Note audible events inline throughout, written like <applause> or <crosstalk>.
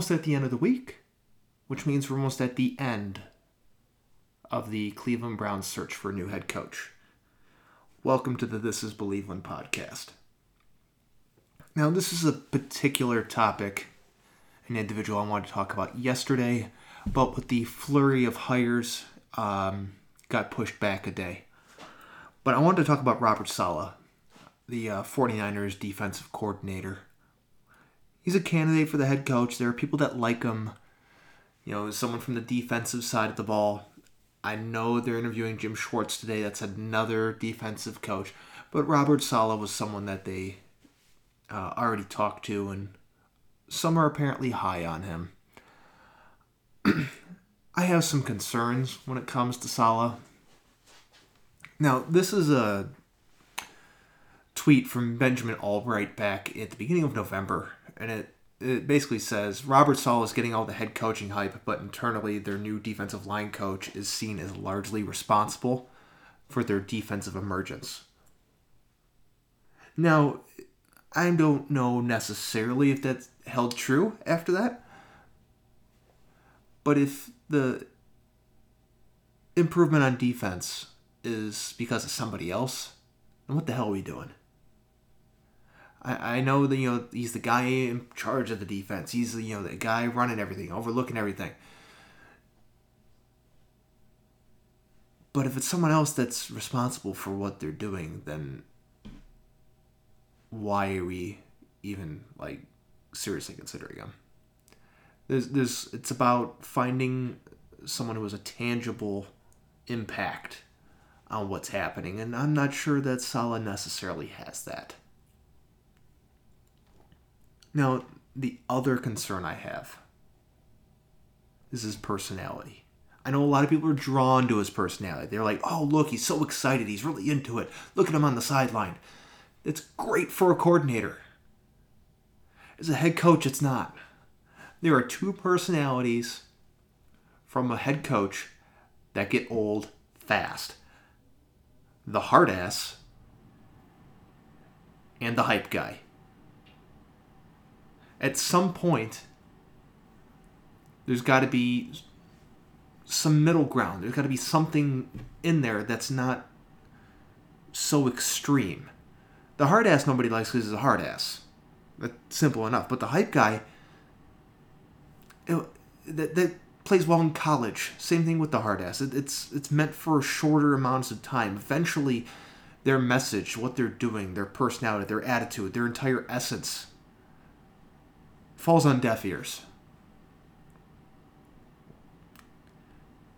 almost at the end of the week, which means we're almost at the end of the Cleveland Browns search for a new head coach. Welcome to the This is Believeland podcast. Now, this is a particular topic, an individual I wanted to talk about yesterday, but with the flurry of hires, um, got pushed back a day. But I wanted to talk about Robert Saleh, the uh, 49ers defensive coordinator. He's a candidate for the head coach. There are people that like him. You know, someone from the defensive side of the ball. I know they're interviewing Jim Schwartz today. That's another defensive coach. But Robert Saleh was someone that they uh, already talked to, and some are apparently high on him. <clears throat> I have some concerns when it comes to Saleh. Now, this is a tweet from Benjamin Albright back at the beginning of November, and it it basically says Robert Saleh is getting all the head coaching hype, but internally their new defensive line coach is seen as largely responsible for their defensive emergence. Now, I don't know necessarily if that's held true after that, but if the improvement on defense is because of somebody else, then what the hell are we doing? I, I know that you know he's the guy in charge of the defense. He's you know the guy running everything, overlooking everything. But if it's someone else that's responsible for what they're doing, then why are we even like seriously considering him? There's there's it's about finding someone who has a tangible impact on what's happening, and I'm not sure that Saleh necessarily has that. Now, the other concern I have is his personality. I know a lot of people are drawn to his personality. They're like, oh, look, he's so excited. He's really into it. Look at him on the sideline. It's great for a coordinator. As a head coach, it's not. There are two personalities from a head coach that get old fast the hard ass and the hype guy at some point, there's got to be some middle ground. There's got to be something in there that's not so extreme. The hard ass nobody likes because he's a hard ass. That's simple enough. But the hype guy, it, that, that plays well in college. Same thing with the hard ass. It, it's it's meant for shorter amounts of time. Eventually, their message, what they're doing, their personality, their attitude, their entire essence falls on deaf ears.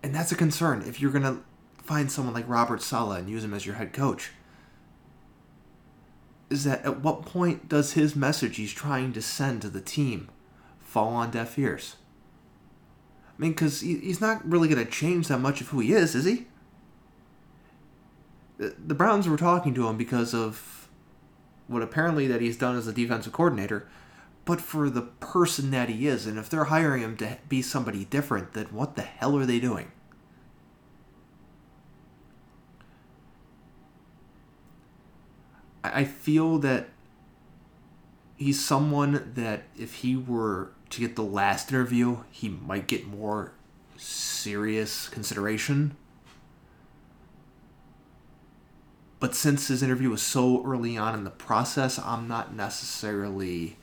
And that's a concern if you're going to find someone like Robert Saleh and use him as your head coach. Is that at what point does his message he's trying to send to the team fall on deaf ears? I mean, because he's not really going to change that much of who he is, is he? The Browns were talking to him because of what apparently that he's done as a defensive coordinator but for the person that he is. And if they're hiring him to be somebody different, then what the hell are they doing? I feel that he's someone that if he were to get the last interview, he might get more serious consideration. But since his interview was so early on in the process, I'm not necessarily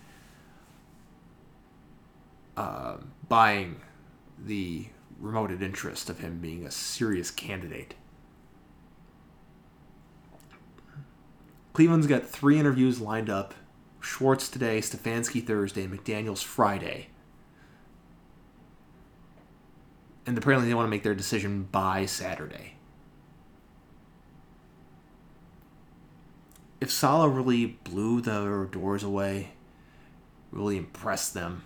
uh, buying the remoted interest of him being a serious candidate. Cleveland's got three interviews lined up Schwartz today, Stefanski Thursday, and McDaniels Friday. And apparently they want to make their decision by Saturday. If Saleh really blew their doors away, really impressed them,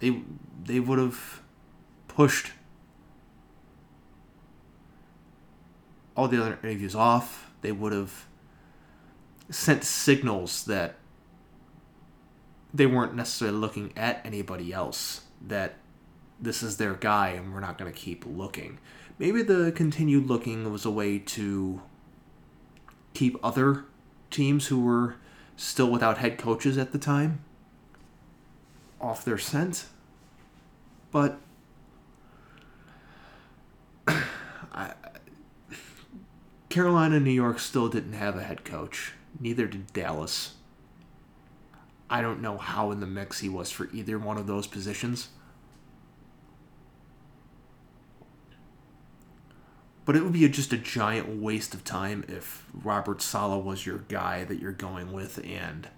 they they would have pushed all the other interviews off. They would have sent signals that they weren't necessarily looking at anybody else. That this is their guy, and we're not going to keep looking. Maybe the continued looking was a way to keep other teams who were still without head coaches at the time off their scent. But I, Carolina and New York still didn't have a head coach. Neither did Dallas. I don't know how in the mix he was for either one of those positions. But it would be just a giant waste of time if Robert Saleh was your guy that you're going with and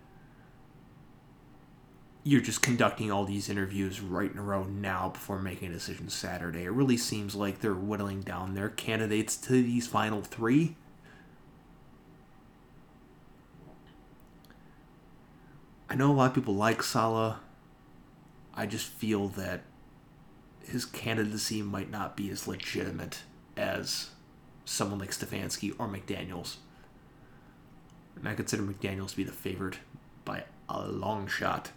you're just conducting all these interviews right in a row now before making a decision Saturday. It really seems like they're whittling down their candidates to these final three. I know a lot of people like Saleh. I just feel that his candidacy might not be as legitimate as someone like Stefanski or McDaniels. And I consider McDaniels to be the favorite by a long shot.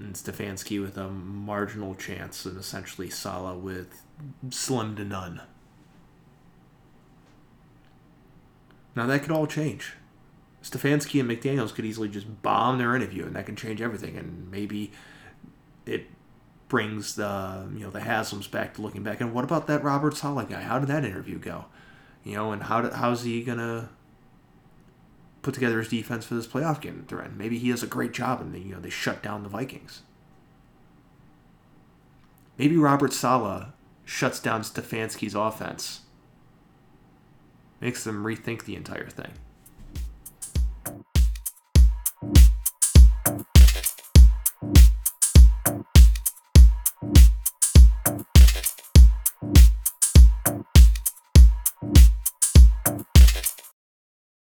And Stefanski with a marginal chance, and essentially Saleh with slim to none. Now that could all change. Stefanski and McDaniels could easily just bomb their interview, and that can change everything. And maybe it brings the you know the Haslams back to looking back. And what about that Robert Saleh guy? How did that interview go? You know, and how how's he gonna put together his defense for this playoff game threat? Maybe he does a great job, and you know they shut down the Vikings. Maybe Robert Saleh shuts down Stefanski's offense, makes them rethink the entire thing.